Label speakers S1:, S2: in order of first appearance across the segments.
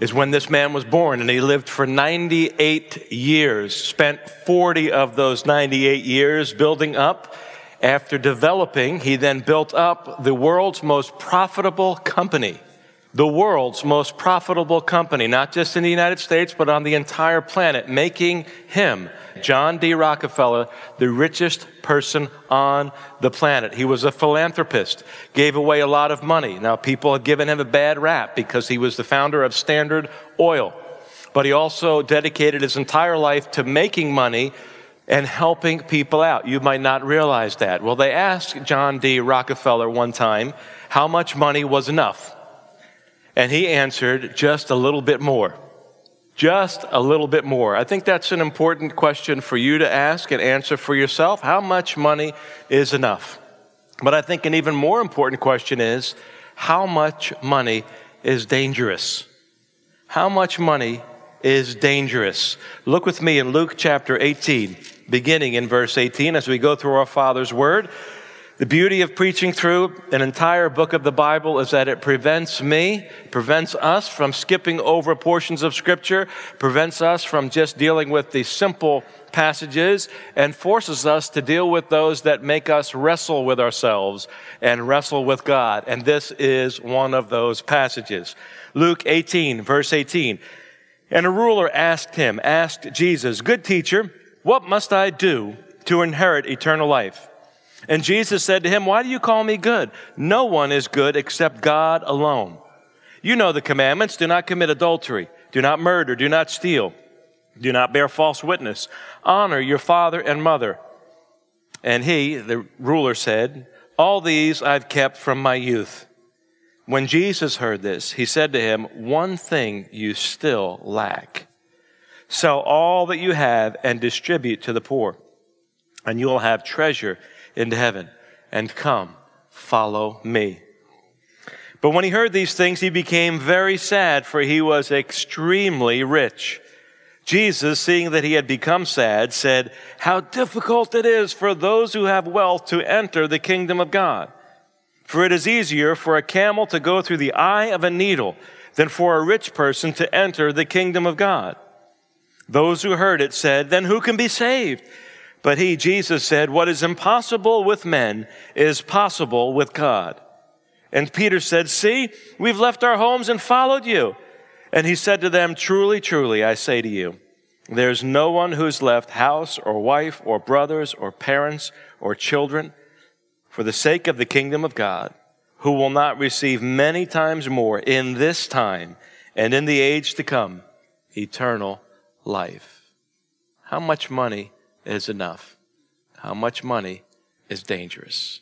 S1: is when this man was born, and he lived for 98 years, spent 40 of those 98 years building up. After developing, he then built up the world's most profitable company the world's most profitable company, not just in the United States, but on the entire planet, making him, John D. Rockefeller, the richest person on the planet. He was a philanthropist, gave away a lot of money. Now, people have given him a bad rap because he was the founder of Standard Oil. But he also dedicated his entire life to making money and helping people out. You might not realize that. Well, they asked John D. Rockefeller one time how much money was enough. And he answered, just a little bit more. Just a little bit more. I think that's an important question for you to ask and answer for yourself. How much money is enough? But I think an even more important question is how much money is dangerous? How much money is dangerous? Look with me in Luke chapter 18, beginning in verse 18 as we go through our Father's Word. The beauty of preaching through an entire book of the Bible is that it prevents me, prevents us from skipping over portions of Scripture, prevents us from just dealing with the simple passages, and forces us to deal with those that make us wrestle with ourselves and wrestle with God. And this is one of those passages. Luke 18, verse 18. And a ruler asked him, asked Jesus, Good teacher, what must I do to inherit eternal life? And Jesus said to him, Why do you call me good? No one is good except God alone. You know the commandments do not commit adultery, do not murder, do not steal, do not bear false witness, honor your father and mother. And he, the ruler, said, All these I've kept from my youth. When Jesus heard this, he said to him, One thing you still lack. Sell all that you have and distribute to the poor, and you will have treasure into heaven and come, follow me. But when he heard these things, he became very sad, for he was extremely rich. Jesus, seeing that he had become sad, said, How difficult it is for those who have wealth to enter the kingdom of God. For it is easier for a camel to go through the eye of a needle than for a rich person to enter the kingdom of God. Those who heard it said, Then who can be saved? But he, Jesus, said, What is impossible with men is possible with God. And Peter said, See, we've left our homes and followed you. And he said to them, Truly, truly, I say to you, there's no one who's left house or wife or brothers or parents or children for the sake of the kingdom of God who will not receive many times more in this time and in the age to come eternal life. How much money is enough. How much money is dangerous.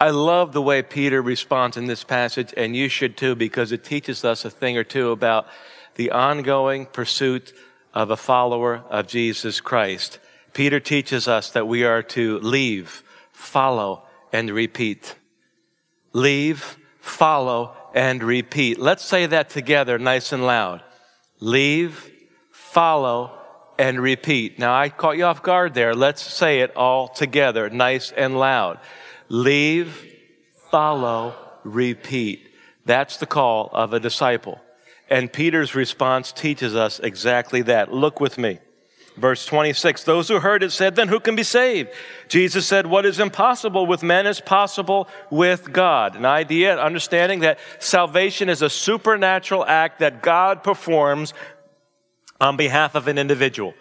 S1: I love the way Peter responds in this passage, and you should too, because it teaches us a thing or two about the ongoing pursuit of a follower of Jesus Christ. Peter teaches us that we are to leave, follow, and repeat. Leave, follow, and repeat. Let's say that together nice and loud. Leave, follow, and repeat. Now, I caught you off guard there. Let's say it all together, nice and loud. Leave, follow, repeat. That's the call of a disciple. And Peter's response teaches us exactly that. Look with me. Verse 26 Those who heard it said, Then who can be saved? Jesus said, What is impossible with men is possible with God. An idea, understanding that salvation is a supernatural act that God performs on behalf of an individual.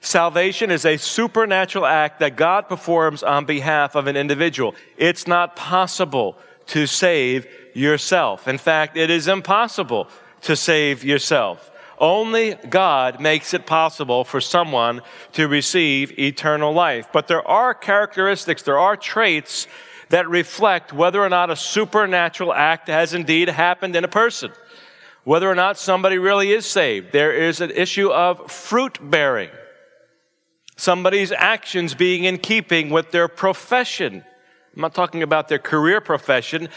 S1: Salvation is a supernatural act that God performs on behalf of an individual. It's not possible to save yourself. In fact, it is impossible to save yourself. Only God makes it possible for someone to receive eternal life. But there are characteristics, there are traits that reflect whether or not a supernatural act has indeed happened in a person. Whether or not somebody really is saved. There is an issue of fruit bearing. Somebody's actions being in keeping with their profession. I'm not talking about their career profession,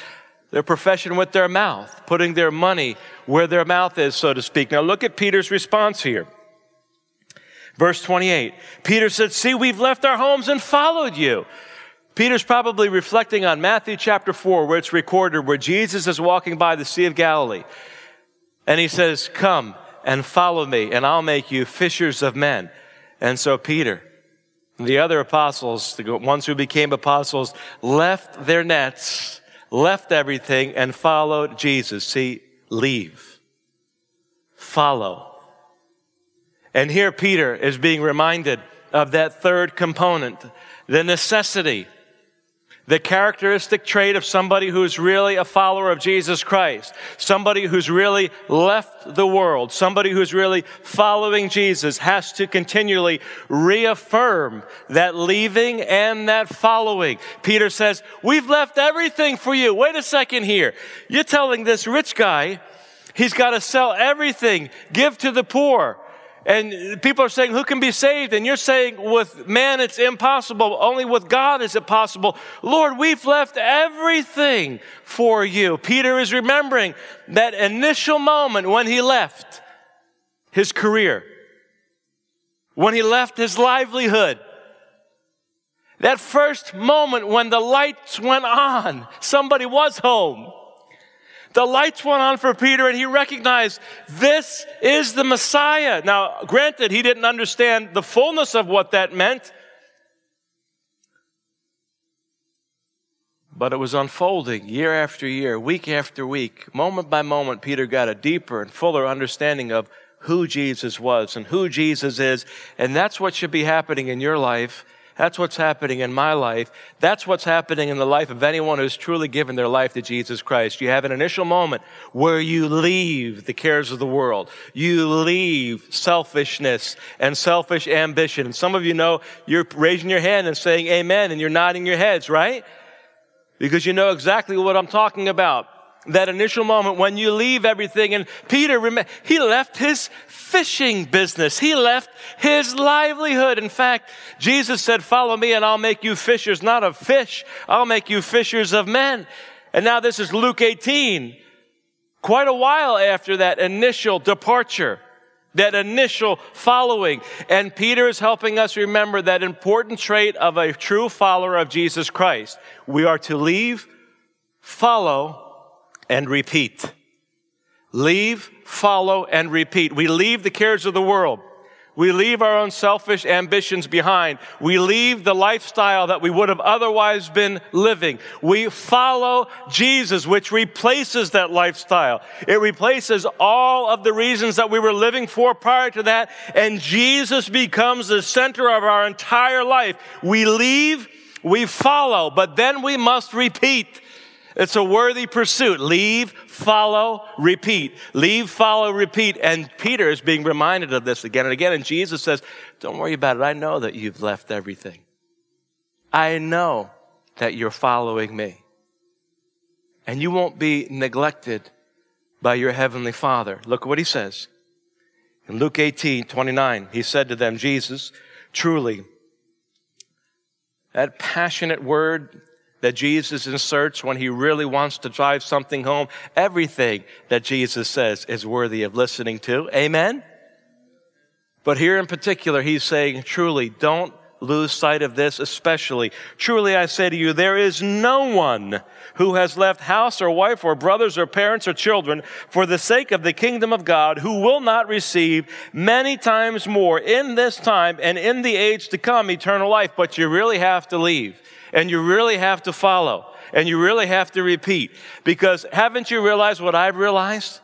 S1: their profession with their mouth, putting their money where their mouth is, so to speak. Now look at Peter's response here. Verse 28. Peter said, See, we've left our homes and followed you. Peter's probably reflecting on Matthew chapter 4, where it's recorded, where Jesus is walking by the Sea of Galilee. And he says, Come and follow me, and I'll make you fishers of men. And so Peter, and the other apostles, the ones who became apostles, left their nets, left everything, and followed Jesus. See, leave. Follow. And here Peter is being reminded of that third component, the necessity the characteristic trait of somebody who's really a follower of Jesus Christ, somebody who's really left the world, somebody who's really following Jesus has to continually reaffirm that leaving and that following. Peter says, we've left everything for you. Wait a second here. You're telling this rich guy he's got to sell everything, give to the poor. And people are saying, who can be saved? And you're saying, with man, it's impossible. Only with God is it possible. Lord, we've left everything for you. Peter is remembering that initial moment when he left his career, when he left his livelihood. That first moment when the lights went on, somebody was home. The lights went on for Peter and he recognized this is the Messiah. Now, granted, he didn't understand the fullness of what that meant, but it was unfolding year after year, week after week, moment by moment. Peter got a deeper and fuller understanding of who Jesus was and who Jesus is. And that's what should be happening in your life that's what's happening in my life. That's what's happening in the life of anyone who's truly given their life to Jesus Christ. You have an initial moment where you leave the cares of the world. You leave selfishness and selfish ambition. And some of you know you're raising your hand and saying amen and you're nodding your heads, right? Because you know exactly what I'm talking about that initial moment when you leave everything. And Peter, he left his fishing business. He left his livelihood. In fact, Jesus said, follow me and I'll make you fishers, not of fish. I'll make you fishers of men. And now this is Luke 18. Quite a while after that initial departure, that initial following. And Peter is helping us remember that important trait of a true follower of Jesus Christ. We are to leave, follow, and repeat. Leave, follow, and repeat. We leave the cares of the world. We leave our own selfish ambitions behind. We leave the lifestyle that we would have otherwise been living. We follow Jesus, which replaces that lifestyle. It replaces all of the reasons that we were living for prior to that, and Jesus becomes the center of our entire life. We leave, we follow, but then we must repeat. It's a worthy pursuit. Leave, follow, repeat. Leave, follow, repeat. And Peter is being reminded of this again and again. And Jesus says, Don't worry about it. I know that you've left everything. I know that you're following me. And you won't be neglected by your heavenly Father. Look what he says. In Luke 18, 29, he said to them, Jesus, truly, that passionate word that Jesus inserts when he really wants to drive something home. Everything that Jesus says is worthy of listening to. Amen? But here in particular, he's saying, truly, don't lose sight of this, especially. Truly, I say to you, there is no one who has left house or wife or brothers or parents or children for the sake of the kingdom of God who will not receive many times more in this time and in the age to come eternal life. But you really have to leave and you really have to follow and you really have to repeat because haven't you realized what I've realized?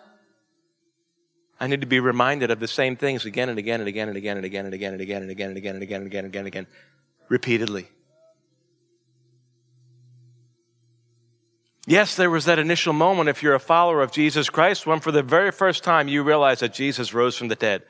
S1: I need to be reminded of the same things again and again and again and again and again and again and again and again and again and again and again and again and again repeatedly. Yes, there was that initial moment if you're a follower of Jesus Christ when for the very first time you realize that Jesus rose from the dead.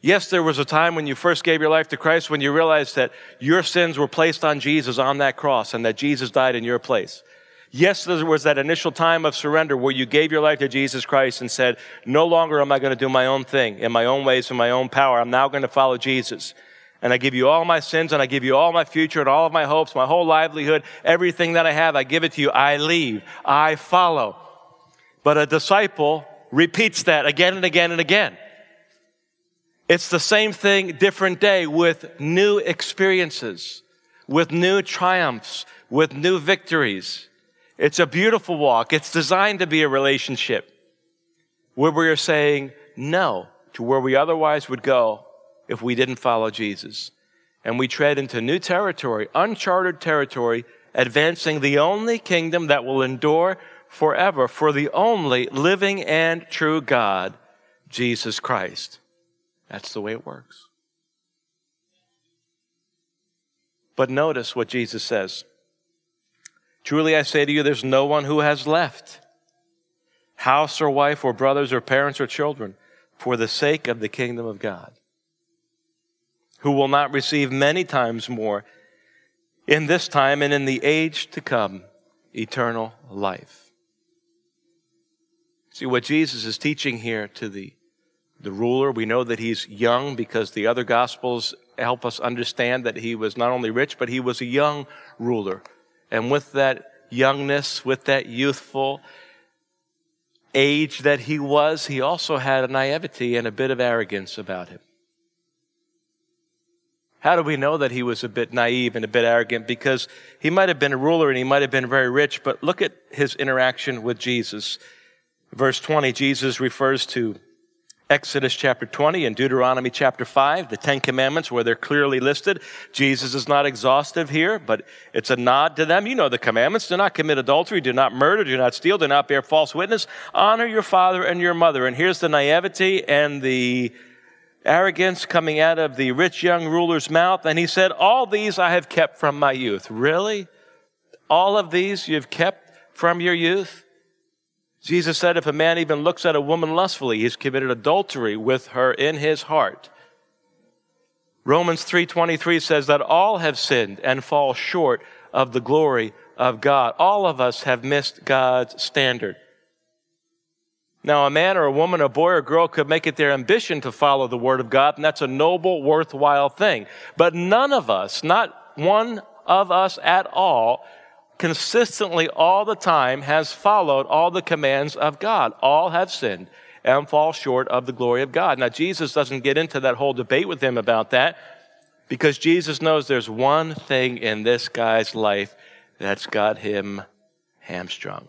S1: Yes, there was a time when you first gave your life to Christ when you realized that your sins were placed on Jesus on that cross and that Jesus died in your place. Yes, there was that initial time of surrender where you gave your life to Jesus Christ and said, No longer am I going to do my own thing in my own ways, in my own power. I'm now going to follow Jesus. And I give you all my sins and I give you all my future and all of my hopes, my whole livelihood, everything that I have, I give it to you. I leave. I follow. But a disciple repeats that again and again and again. It's the same thing, different day with new experiences, with new triumphs, with new victories. It's a beautiful walk. It's designed to be a relationship where we are saying no to where we otherwise would go if we didn't follow Jesus. And we tread into new territory, uncharted territory, advancing the only kingdom that will endure forever for the only living and true God, Jesus Christ. That's the way it works. But notice what Jesus says. Truly I say to you, there's no one who has left house or wife or brothers or parents or children for the sake of the kingdom of God, who will not receive many times more in this time and in the age to come eternal life. See what Jesus is teaching here to the, the ruler. We know that he's young because the other gospels help us understand that he was not only rich, but he was a young ruler and with that youngness, with that youthful age that he was, he also had a naivety and a bit of arrogance about him. How do we know that he was a bit naive and a bit arrogant? Because he might have been a ruler and he might have been very rich, but look at his interaction with Jesus. Verse 20, Jesus refers to Exodus chapter 20 and Deuteronomy chapter 5, the Ten Commandments, where they're clearly listed. Jesus is not exhaustive here, but it's a nod to them. You know the commandments. Do not commit adultery, do not murder, do not steal, do not bear false witness, honor your father and your mother. And here's the naivety and the arrogance coming out of the rich young ruler's mouth. And he said, All these I have kept from my youth. Really? All of these you've kept from your youth? Jesus said, if a man even looks at a woman lustfully, he's committed adultery with her in his heart. Romans 3:23 says that all have sinned and fall short of the glory of God. All of us have missed God's standard. Now, a man or a woman, a boy or girl could make it their ambition to follow the Word of God, and that's a noble, worthwhile thing. But none of us, not one of us at all, consistently all the time has followed all the commands of God. All have sinned and fall short of the glory of God. Now, Jesus doesn't get into that whole debate with him about that because Jesus knows there's one thing in this guy's life that's got him hamstrung.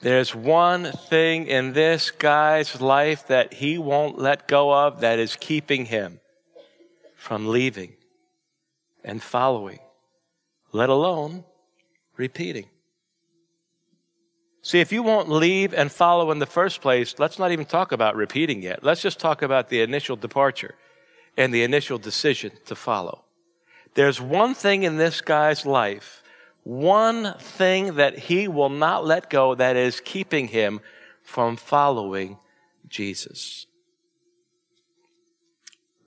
S1: There's one thing in this guy's life that he won't let go of that is keeping him from leaving and following let alone repeating. See, if you won't leave and follow in the first place, let's not even talk about repeating yet. Let's just talk about the initial departure and the initial decision to follow. There's one thing in this guy's life, one thing that he will not let go that is keeping him from following Jesus.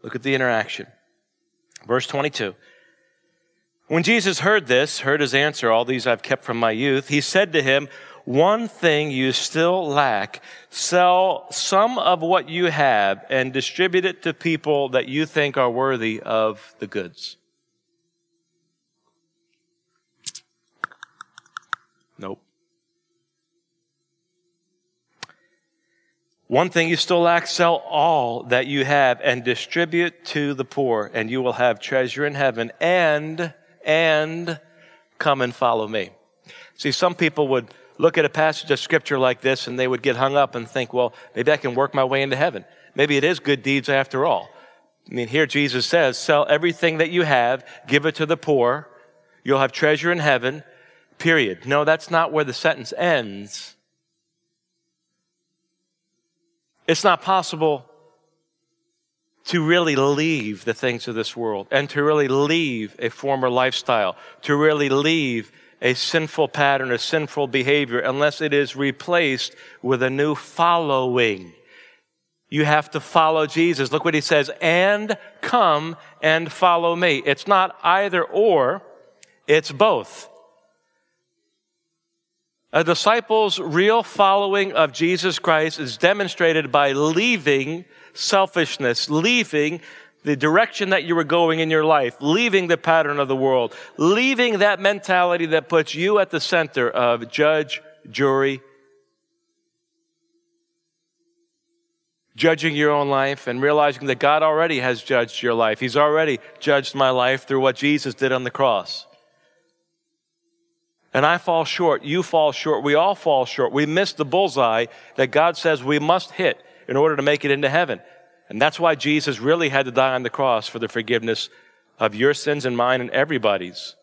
S1: Look at the interaction. Verse 22. When Jesus heard this, heard his answer, all these I've kept from my youth, he said to him, one thing you still lack. Sell some of what you have and distribute it to people that you think are worthy of the goods. Nope. One thing you still lack, sell all that you have and distribute to the poor, and you will have treasure in heaven. And and come and follow me. See, some people would look at a passage of scripture like this and they would get hung up and think, well, maybe I can work my way into heaven. Maybe it is good deeds after all. I mean, here Jesus says, sell everything that you have, give it to the poor, you'll have treasure in heaven, period. No, that's not where the sentence ends. It's not possible to really leave the things of this world and to really leave a former lifestyle, to really leave a sinful pattern, a sinful behavior, unless it is replaced with a new following. You have to follow Jesus. Look what he says, and come and follow me. It's not either or, it's both. A disciple's real following of Jesus Christ is demonstrated by leaving selfishness, leaving the direction that you were going in your life, leaving the pattern of the world, leaving that mentality that puts you at the center of judge, jury, judging your own life and realizing that God already has judged your life. He's already judged my life through what Jesus did on the cross. And I fall short, you fall short, we all fall short. We miss the bullseye that God says we must hit in order to make it into heaven. And that's why Jesus really had to die on the cross for the forgiveness of your sins and mine and everybody's.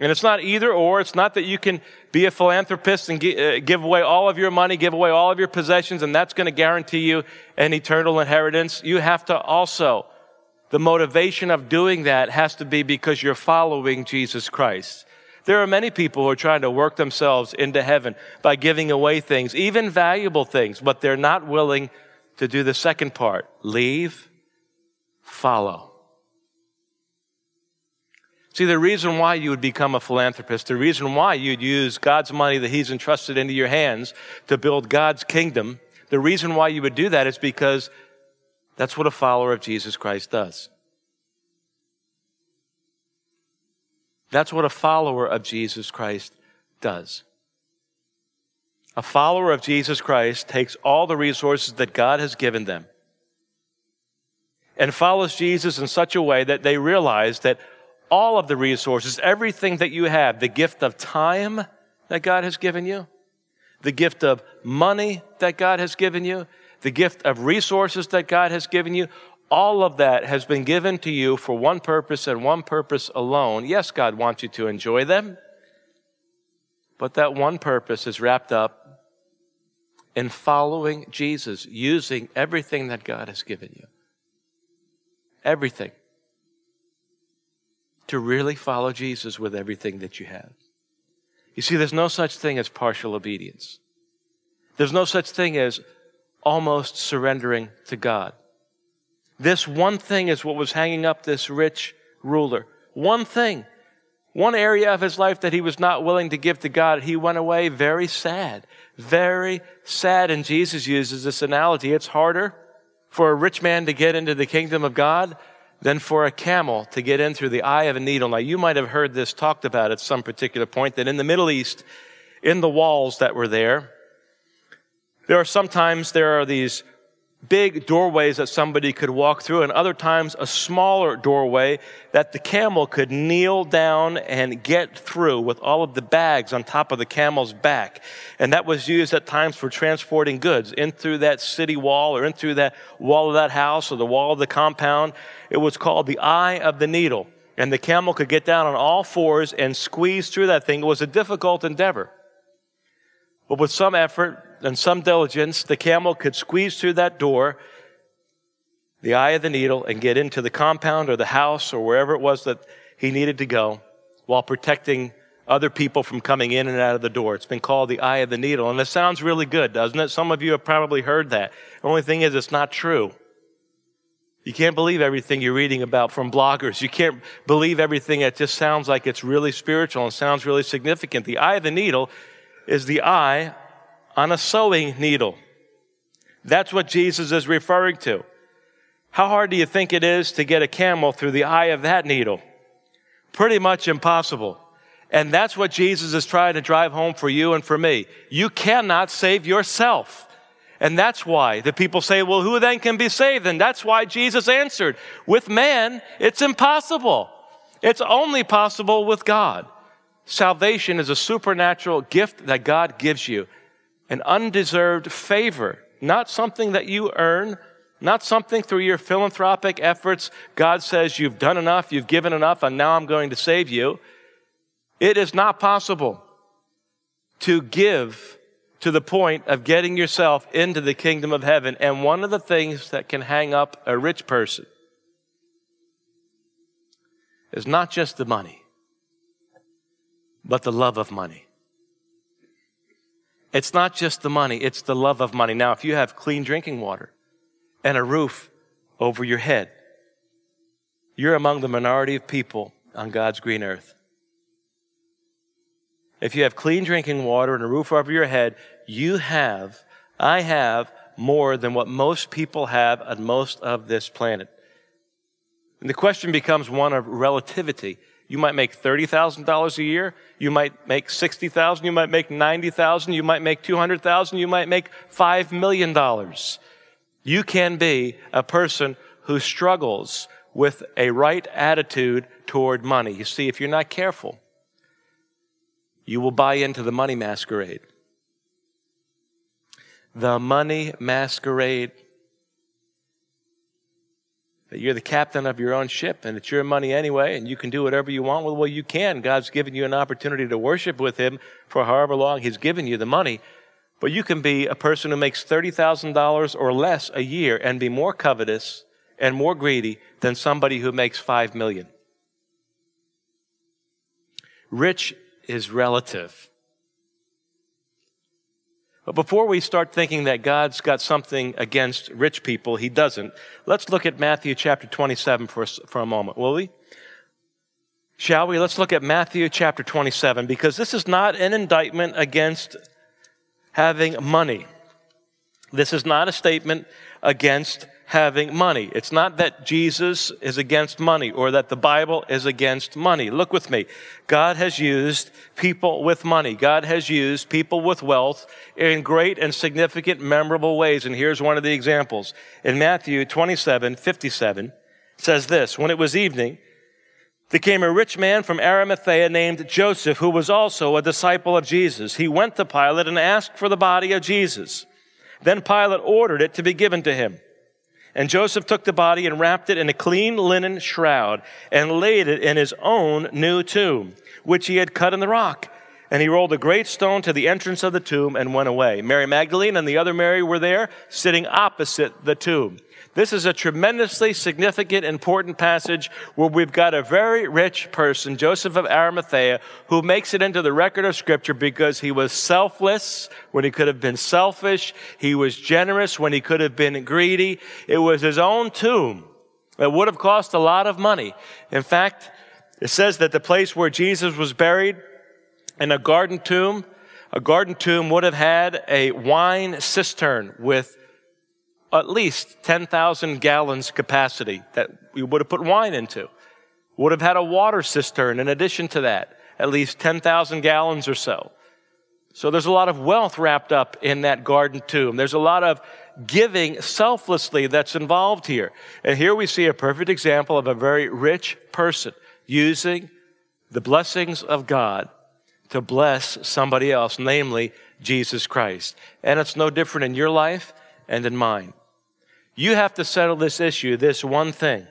S1: And it's not either or. It's not that you can be a philanthropist and uh, give away all of your money, give away all of your possessions, and that's going to guarantee you an eternal inheritance. You have to also the motivation of doing that has to be because you're following Jesus Christ. There are many people who are trying to work themselves into heaven by giving away things, even valuable things, but they're not willing to do the second part leave, follow. See, the reason why you would become a philanthropist, the reason why you'd use God's money that He's entrusted into your hands to build God's kingdom, the reason why you would do that is because that's what a follower of Jesus Christ does. That's what a follower of Jesus Christ does. A follower of Jesus Christ takes all the resources that God has given them and follows Jesus in such a way that they realize that all of the resources, everything that you have, the gift of time that God has given you, the gift of money that God has given you, the gift of resources that God has given you, all of that has been given to you for one purpose and one purpose alone. Yes, God wants you to enjoy them, but that one purpose is wrapped up in following Jesus, using everything that God has given you. Everything. To really follow Jesus with everything that you have. You see, there's no such thing as partial obedience. There's no such thing as almost surrendering to God. This one thing is what was hanging up this rich ruler. One thing. One area of his life that he was not willing to give to God. He went away very sad. Very sad. And Jesus uses this analogy. It's harder for a rich man to get into the kingdom of God than for a camel to get in through the eye of a needle. Now, you might have heard this talked about at some particular point that in the Middle East, in the walls that were there, there are sometimes there are these big doorways that somebody could walk through, and other times a smaller doorway that the camel could kneel down and get through with all of the bags on top of the camel's back. And that was used at times for transporting goods in through that city wall or in through that wall of that house or the wall of the compound. It was called the eye of the needle. And the camel could get down on all fours and squeeze through that thing. It was a difficult endeavor. But with some effort, and some diligence, the camel could squeeze through that door, the eye of the needle, and get into the compound or the house or wherever it was that he needed to go while protecting other people from coming in and out of the door. It's been called the eye of the needle. And it sounds really good, doesn't it? Some of you have probably heard that. The only thing is, it's not true. You can't believe everything you're reading about from bloggers. You can't believe everything that just sounds like it's really spiritual and sounds really significant. The eye of the needle is the eye on a sewing needle. That's what Jesus is referring to. How hard do you think it is to get a camel through the eye of that needle? Pretty much impossible. And that's what Jesus is trying to drive home for you and for me. You cannot save yourself. And that's why the people say, well, who then can be saved? And that's why Jesus answered, with man, it's impossible. It's only possible with God. Salvation is a supernatural gift that God gives you an undeserved favor, not something that you earn, not something through your philanthropic efforts. God says, You've done enough, you've given enough, and now I'm going to save you. It is not possible to give to the point of getting yourself into the kingdom of heaven. And one of the things that can hang up a rich person is not just the money, but the love of money. It's not just the money, it's the love of money. Now, if you have clean drinking water and a roof over your head, you're among the minority of people on God's green earth. if you have clean drinking water and a roof over your head, you have, I have more than what most people have on most of this planet. And the question becomes one of relativity. You might make $30,000 a year. You might make 60,000. You might make 90,000. You might make 200,000. You might make $5 million. You can be a person who struggles with a right attitude toward money. You see, if you're not careful, you will buy into the money masquerade. The money masquerade. That you're the captain of your own ship and it's your money anyway, and you can do whatever you want. Well, well, you can. God's given you an opportunity to worship with Him for however long He's given you the money. But you can be a person who makes $30,000 or less a year and be more covetous and more greedy than somebody who makes 5 million. Rich is relative. But before we start thinking that God's got something against rich people, he doesn't. Let's look at Matthew chapter 27 for, for a moment, will we? Shall we? Let's look at Matthew chapter 27 because this is not an indictment against having money. This is not a statement against having money. It's not that Jesus is against money or that the Bible is against money. Look with me. God has used people with money. God has used people with wealth in great and significant, memorable ways. And here's one of the examples. In Matthew 27, 57, says this, When it was evening, there came a rich man from Arimathea named Joseph, who was also a disciple of Jesus. He went to Pilate and asked for the body of Jesus. Then Pilate ordered it to be given to him. And Joseph took the body and wrapped it in a clean linen shroud and laid it in his own new tomb, which he had cut in the rock. And he rolled a great stone to the entrance of the tomb and went away. Mary Magdalene and the other Mary were there, sitting opposite the tomb. This is a tremendously significant, important passage where we've got a very rich person, Joseph of Arimathea, who makes it into the record of Scripture because he was selfless when he could have been selfish. He was generous when he could have been greedy. It was his own tomb that would have cost a lot of money. In fact, it says that the place where Jesus was buried in a garden tomb, a garden tomb would have had a wine cistern with at least 10,000 gallons capacity that we would have put wine into. Would have had a water cistern in addition to that, at least 10,000 gallons or so. So there's a lot of wealth wrapped up in that garden tomb. There's a lot of giving selflessly that's involved here. And here we see a perfect example of a very rich person using the blessings of God to bless somebody else, namely Jesus Christ. And it's no different in your life and in mine. You have to settle this issue, this one thing.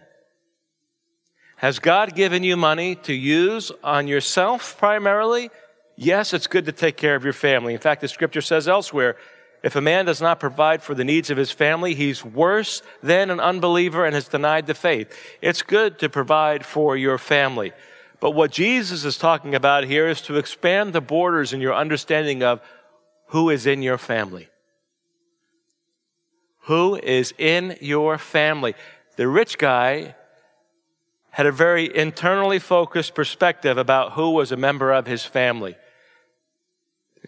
S1: Has God given you money to use on yourself primarily? Yes, it's good to take care of your family. In fact, the scripture says elsewhere, if a man does not provide for the needs of his family, he's worse than an unbeliever and has denied the faith. It's good to provide for your family. But what Jesus is talking about here is to expand the borders in your understanding of who is in your family who is in your family. The rich guy had a very internally focused perspective about who was a member of his family.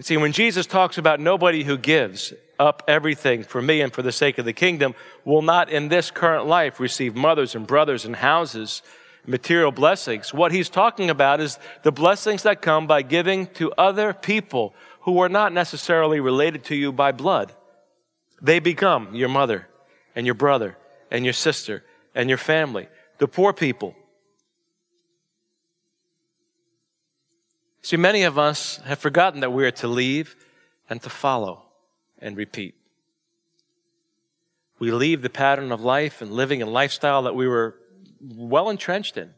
S1: See, when Jesus talks about nobody who gives up everything for me and for the sake of the kingdom will not in this current life receive mothers and brothers and houses, material blessings. What he's talking about is the blessings that come by giving to other people who are not necessarily related to you by blood. They become your mother and your brother and your sister and your family, the poor people. See, many of us have forgotten that we are to leave and to follow and repeat. We leave the pattern of life and living and lifestyle that we were well entrenched in.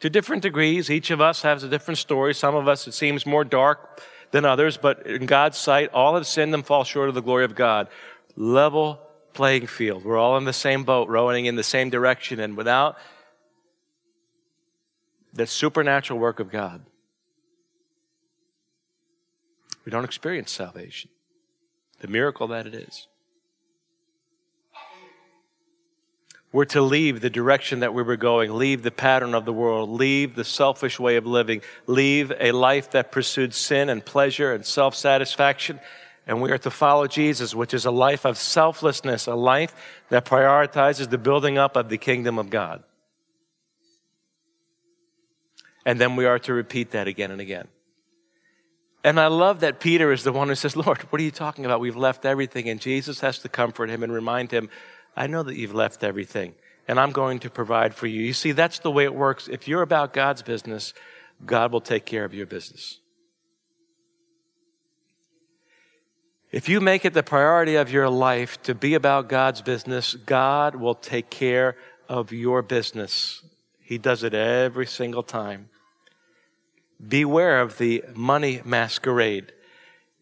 S1: To different degrees, each of us has a different story. Some of us, it seems more dark than others, but in God's sight, all have sinned and fall short of the glory of God. Level playing field. We're all in the same boat, rowing in the same direction, and without the supernatural work of God, we don't experience salvation, the miracle that it is. We're to leave the direction that we were going, leave the pattern of the world, leave the selfish way of living, leave a life that pursued sin and pleasure and self satisfaction. And we are to follow Jesus, which is a life of selflessness, a life that prioritizes the building up of the kingdom of God. And then we are to repeat that again and again. And I love that Peter is the one who says, Lord, what are you talking about? We've left everything. And Jesus has to comfort him and remind him, I know that you've left everything, and I'm going to provide for you. You see, that's the way it works. If you're about God's business, God will take care of your business. If you make it the priority of your life to be about God's business, God will take care of your business. He does it every single time. Beware of the money masquerade.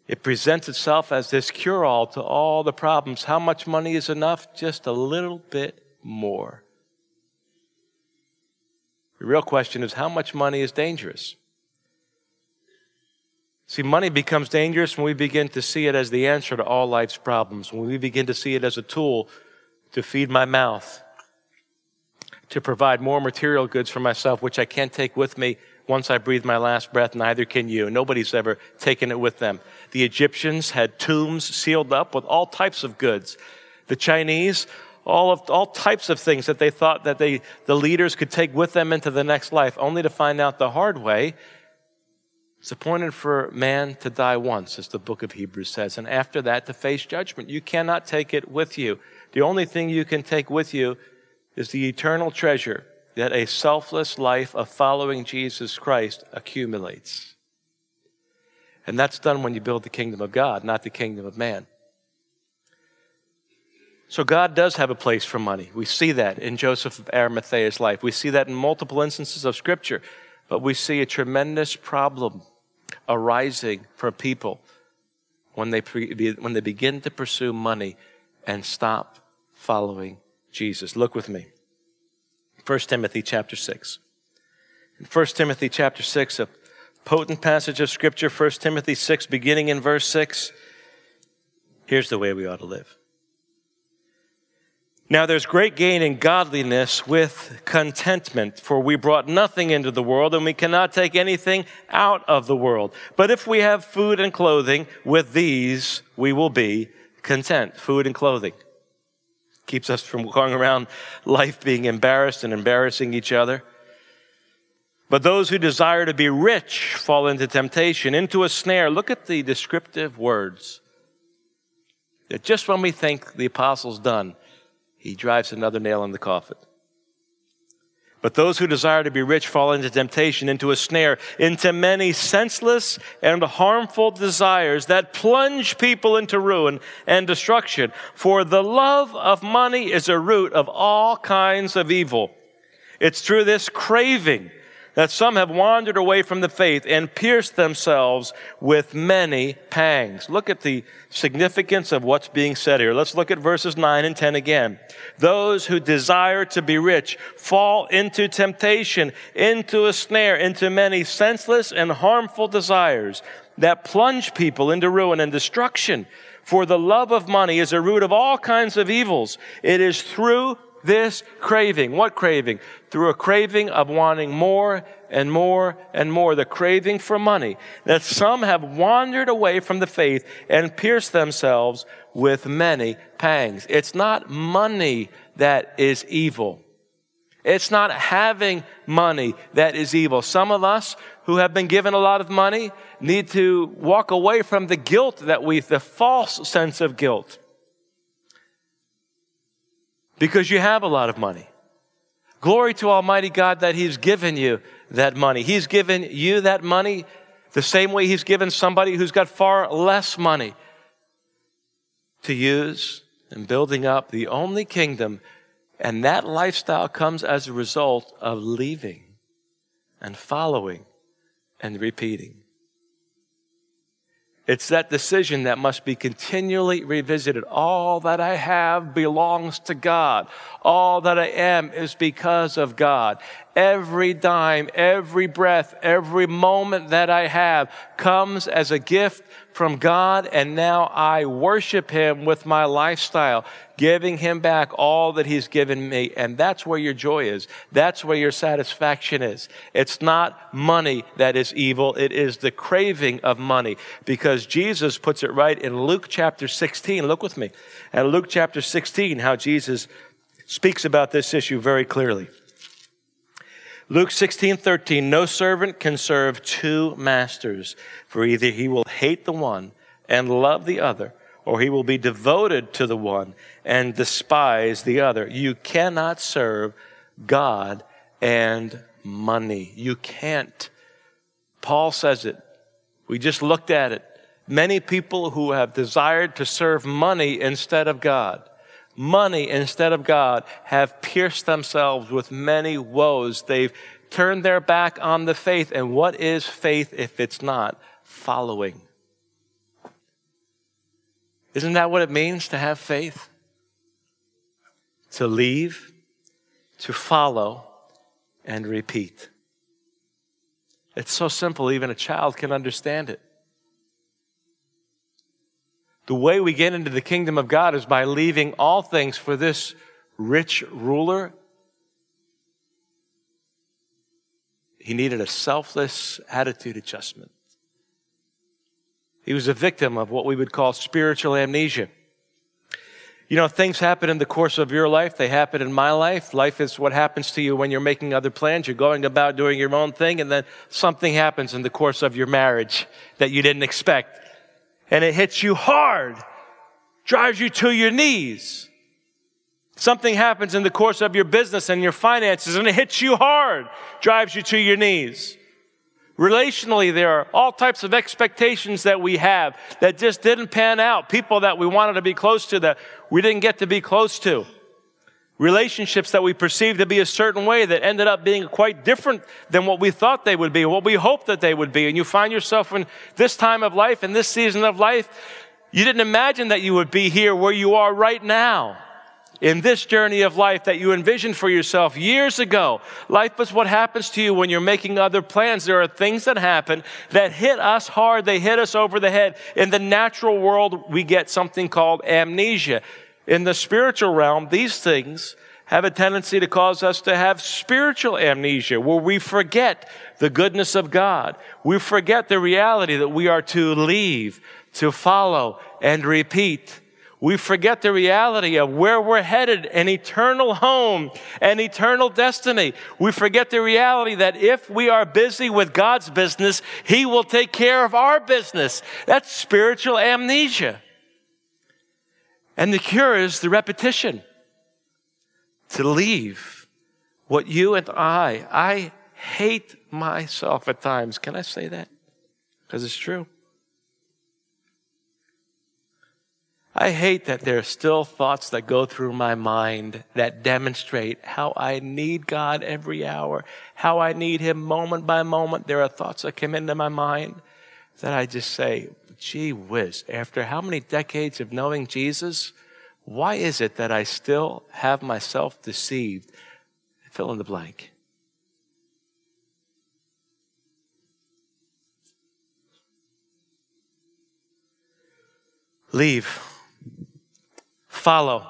S1: It presents itself as this cure all to all the problems. How much money is enough? Just a little bit more. The real question is how much money is dangerous? See, money becomes dangerous when we begin to see it as the answer to all life's problems, when we begin to see it as a tool to feed my mouth, to provide more material goods for myself, which I can't take with me once I breathe my last breath, neither can you. Nobody's ever taken it with them. The Egyptians had tombs sealed up with all types of goods. The Chinese, all of all types of things that they thought that they the leaders could take with them into the next life, only to find out the hard way it's appointed for man to die once, as the book of Hebrews says, and after that to face judgment. You cannot take it with you. The only thing you can take with you is the eternal treasure that a selfless life of following Jesus Christ accumulates. And that's done when you build the kingdom of God, not the kingdom of man. So God does have a place for money. We see that in Joseph of Arimathea's life. We see that in multiple instances of Scripture. But we see a tremendous problem arising for people when they, pre- when they begin to pursue money and stop following Jesus. Look with me. 1 Timothy chapter 6. In 1 Timothy chapter 6, a potent passage of scripture, 1 Timothy 6, beginning in verse 6. Here's the way we ought to live. Now there's great gain in godliness with contentment, for we brought nothing into the world and we cannot take anything out of the world. But if we have food and clothing, with these we will be content. Food and clothing keeps us from going around life being embarrassed and embarrassing each other. But those who desire to be rich fall into temptation, into a snare. Look at the descriptive words. That just when we think the apostle's done, he drives another nail in the coffin. But those who desire to be rich fall into temptation, into a snare, into many senseless and harmful desires that plunge people into ruin and destruction. For the love of money is a root of all kinds of evil. It's through this craving that some have wandered away from the faith and pierced themselves with many pangs. Look at the significance of what's being said here. Let's look at verses 9 and 10 again. Those who desire to be rich fall into temptation, into a snare, into many senseless and harmful desires that plunge people into ruin and destruction. For the love of money is a root of all kinds of evils. It is through this craving. What craving? Through a craving of wanting more and more and more, the craving for money, that some have wandered away from the faith and pierced themselves with many pangs. It's not money that is evil. It's not having money that is evil. Some of us who have been given a lot of money need to walk away from the guilt that we, the false sense of guilt because you have a lot of money. Glory to Almighty God that He's given you that money. He's given you that money the same way He's given somebody who's got far less money to use in building up the only kingdom. And that lifestyle comes as a result of leaving and following and repeating. It's that decision that must be continually revisited. All that I have belongs to God. All that I am is because of God. every dime, every breath, every moment that I have comes as a gift from God, and now I worship Him with my lifestyle, giving Him back all that He's given me. And that's where your joy is. That's where your satisfaction is. It's not money that is evil, it is the craving of money. Because Jesus puts it right in Luke chapter 16. Look with me at Luke chapter 16, how Jesus speaks about this issue very clearly. Luke 16, 13, no servant can serve two masters, for either he will hate the one and love the other, or he will be devoted to the one and despise the other. You cannot serve God and money. You can't. Paul says it. We just looked at it. Many people who have desired to serve money instead of God money instead of God have pierced themselves with many woes. They've turned their back on the faith. And what is faith if it's not following? Isn't that what it means to have faith? To leave, to follow, and repeat. It's so simple, even a child can understand it. The way we get into the kingdom of God is by leaving all things for this rich ruler. He needed a selfless attitude adjustment. He was a victim of what we would call spiritual amnesia. You know, things happen in the course of your life. They happen in my life. Life is what happens to you when you're making other plans. You're going about doing your own thing, and then something happens in the course of your marriage that you didn't expect and it hits you hard, drives you to your knees. Something happens in the course of your business and your finances and it hits you hard, drives you to your knees. Relationally, there are all types of expectations that we have that just didn't pan out. People that we wanted to be close to that we didn't get to be close to relationships that we perceived to be a certain way that ended up being quite different than what we thought they would be, what we hoped that they would be. And you find yourself in this time of life, in this season of life, you didn't imagine that you would be here where you are right now. In this journey of life that you envisioned for yourself years ago, life is what happens to you when you're making other plans. There are things that happen that hit us hard. They hit us over the head. In the natural world, we get something called amnesia. In the spiritual realm, these things have a tendency to cause us to have spiritual amnesia where we forget the goodness of God. We forget the reality that we are to leave, to follow, and repeat. We forget the reality of where we're headed, an eternal home, an eternal destiny. We forget the reality that if we are busy with God's business, He will take care of our business. That's spiritual amnesia. And the cure is the repetition to leave what you and I, I hate myself at times. Can I say that? Because it's true. I hate that there are still thoughts that go through my mind that demonstrate how I need God every hour, how I need Him moment by moment. There are thoughts that come into my mind that I just say, gee whiz, after how many decades of knowing Jesus, why is it that I still have myself deceived? Fill in the blank. Leave. Follow.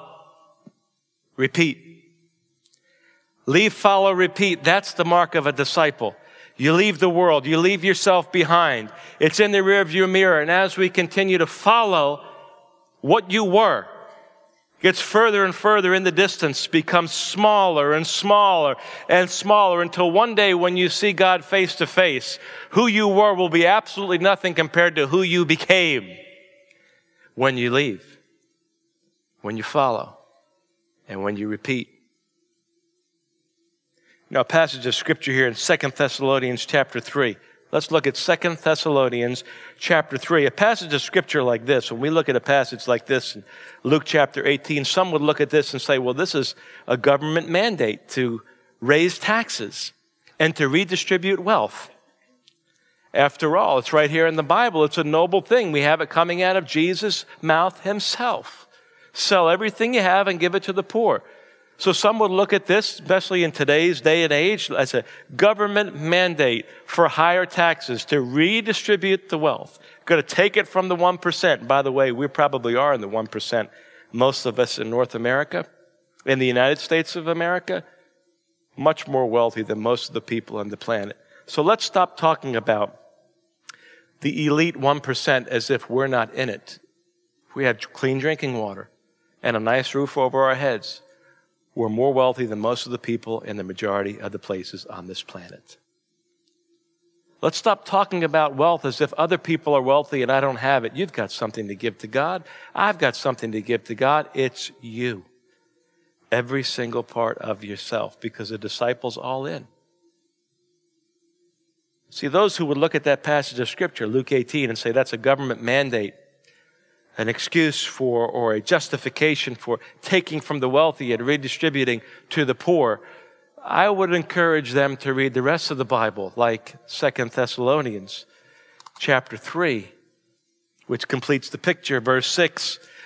S1: Repeat. Leave, follow, repeat. That's the mark of a disciple. You leave the world. You leave yourself behind. It's in the rearview mirror. And as we continue to follow what you were, gets further and further in the distance, becomes smaller and smaller and smaller until one day when you see God face to face, who you were will be absolutely nothing compared to who you became when you leave, when you follow, and when you repeat. Now, a passage of scripture here in Second Thessalonians chapter 3. Let's look at Second Thessalonians chapter 3. A passage of scripture like this, when we look at a passage like this in Luke chapter 18, some would look at this and say, well, this is a government mandate to raise taxes and to redistribute wealth. After all, it's right here in the Bible. It's a noble thing. We have it coming out of Jesus' mouth himself. Sell everything you have and give it to the poor. So some would look at this, especially in today's day and age, as a government mandate for higher taxes to redistribute the wealth. Going to take it from the 1%. By the way, we probably are in the 1%. Most of us in North America, in the United States of America, much more wealthy than most of the people on the planet. So let's stop talking about the elite 1% as if we're not in it. We had clean drinking water and a nice roof over our heads, we're more wealthy than most of the people in the majority of the places on this planet. Let's stop talking about wealth as if other people are wealthy and I don't have it. You've got something to give to God. I've got something to give to God. It's you. Every single part of yourself because the disciples all in. See, those who would look at that passage of Scripture, Luke 18, and say that's a government mandate, an excuse for or a justification for taking from the wealthy and redistributing to the poor, I would encourage them to read the rest of the Bible, like Second Thessalonians chapter 3, which completes the picture, verse 6.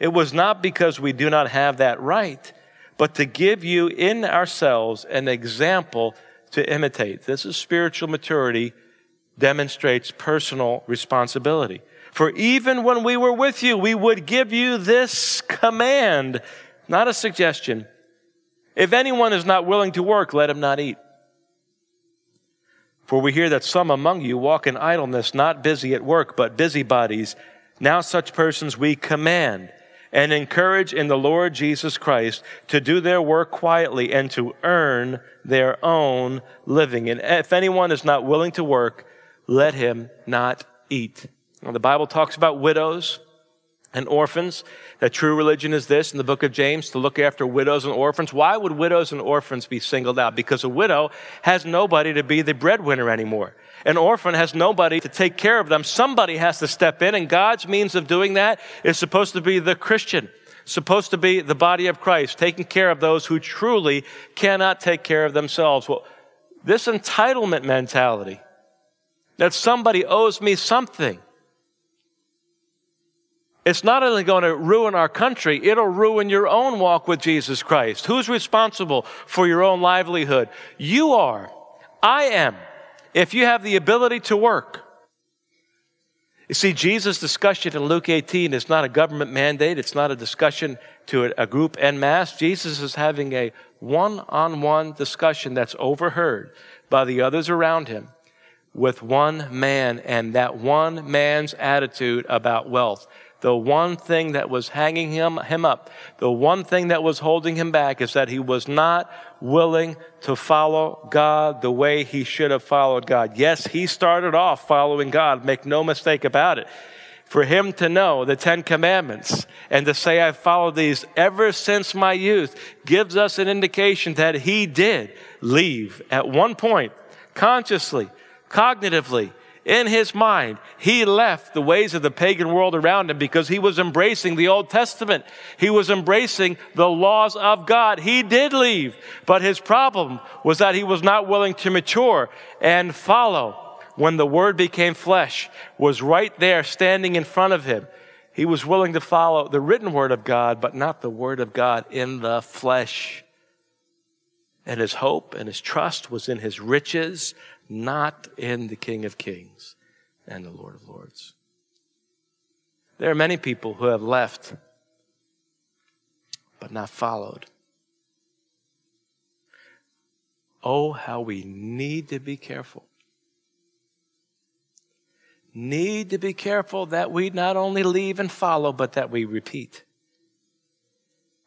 S1: It was not because we do not have that right, but to give you in ourselves an example to imitate. This is spiritual maturity, demonstrates personal responsibility. For even when we were with you, we would give you this command, not a suggestion. If anyone is not willing to work, let him not eat. For we hear that some among you walk in idleness, not busy at work, but busybodies. Now such persons we command and encourage in the Lord Jesus Christ to do their work quietly and to earn their own living. And if anyone is not willing to work, let him not eat. Now, the Bible talks about widows and orphans. That true religion is this in the book of James to look after widows and orphans. Why would widows and orphans be singled out? Because a widow has nobody to be the breadwinner anymore. An orphan has nobody to take care of them. Somebody has to step in, and God's means of doing that is supposed to be the Christian, supposed to be the body of Christ, taking care of those who truly cannot take care of themselves. Well, this entitlement mentality that somebody owes me something. It's not only going to ruin our country, it'll ruin your own walk with Jesus Christ. Who's responsible for your own livelihood? You are. I am if you have the ability to work. You see, Jesus' discussion in Luke 18 is not a government mandate, it's not a discussion to a group en masse. Jesus is having a one on one discussion that's overheard by the others around him with one man and that one man's attitude about wealth. The one thing that was hanging him, him up, the one thing that was holding him back is that he was not willing to follow God the way he should have followed God. Yes, he started off following God, make no mistake about it. For him to know the Ten Commandments and to say, I've followed these ever since my youth, gives us an indication that he did leave at one point, consciously, cognitively, in his mind, he left the ways of the pagan world around him because he was embracing the Old Testament. He was embracing the laws of God. He did leave, but his problem was that he was not willing to mature and follow. When the Word became flesh, was right there standing in front of him. He was willing to follow the written Word of God, but not the Word of God in the flesh. And his hope and his trust was in his riches, not in the King of Kings and the Lord of Lords. There are many people who have left but not followed. Oh, how we need to be careful. Need to be careful that we not only leave and follow, but that we repeat.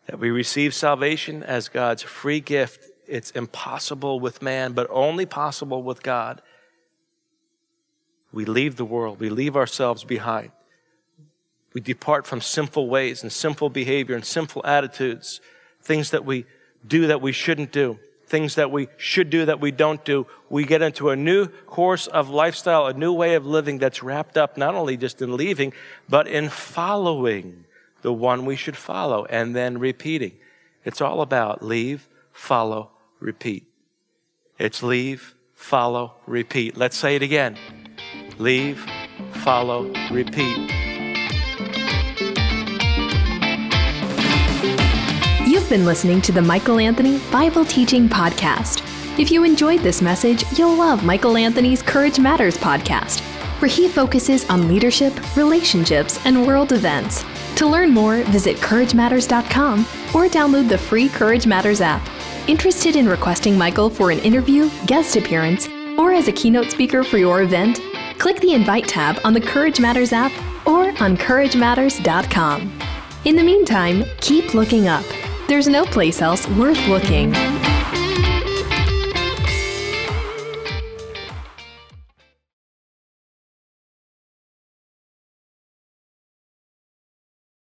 S1: That we receive salvation as God's free gift it's impossible with man, but only possible with God. We leave the world, we leave ourselves behind. We depart from sinful ways and sinful behavior and sinful attitudes, things that we do that we shouldn't do. things that we should do that we don't do. We get into a new course of lifestyle, a new way of living that's wrapped up not only just in leaving, but in following the one we should follow and then repeating. It's all about leave, follow, repeat. It's leave, follow, repeat. Let's say it again. Leave, follow, repeat.
S2: You've been listening to the Michael Anthony Bible Teaching Podcast. If you enjoyed this message, you'll love Michael Anthony's Courage Matters podcast, where he focuses on leadership, relationships, and world events. To learn more, visit CourageMatters.com or download the free Courage Matters app. Interested in requesting Michael for an interview, guest appearance, or as a keynote speaker for your event? Click the Invite tab on the Courage Matters app or on CourageMatters.com. In the meantime, keep looking up. There's no place else worth looking.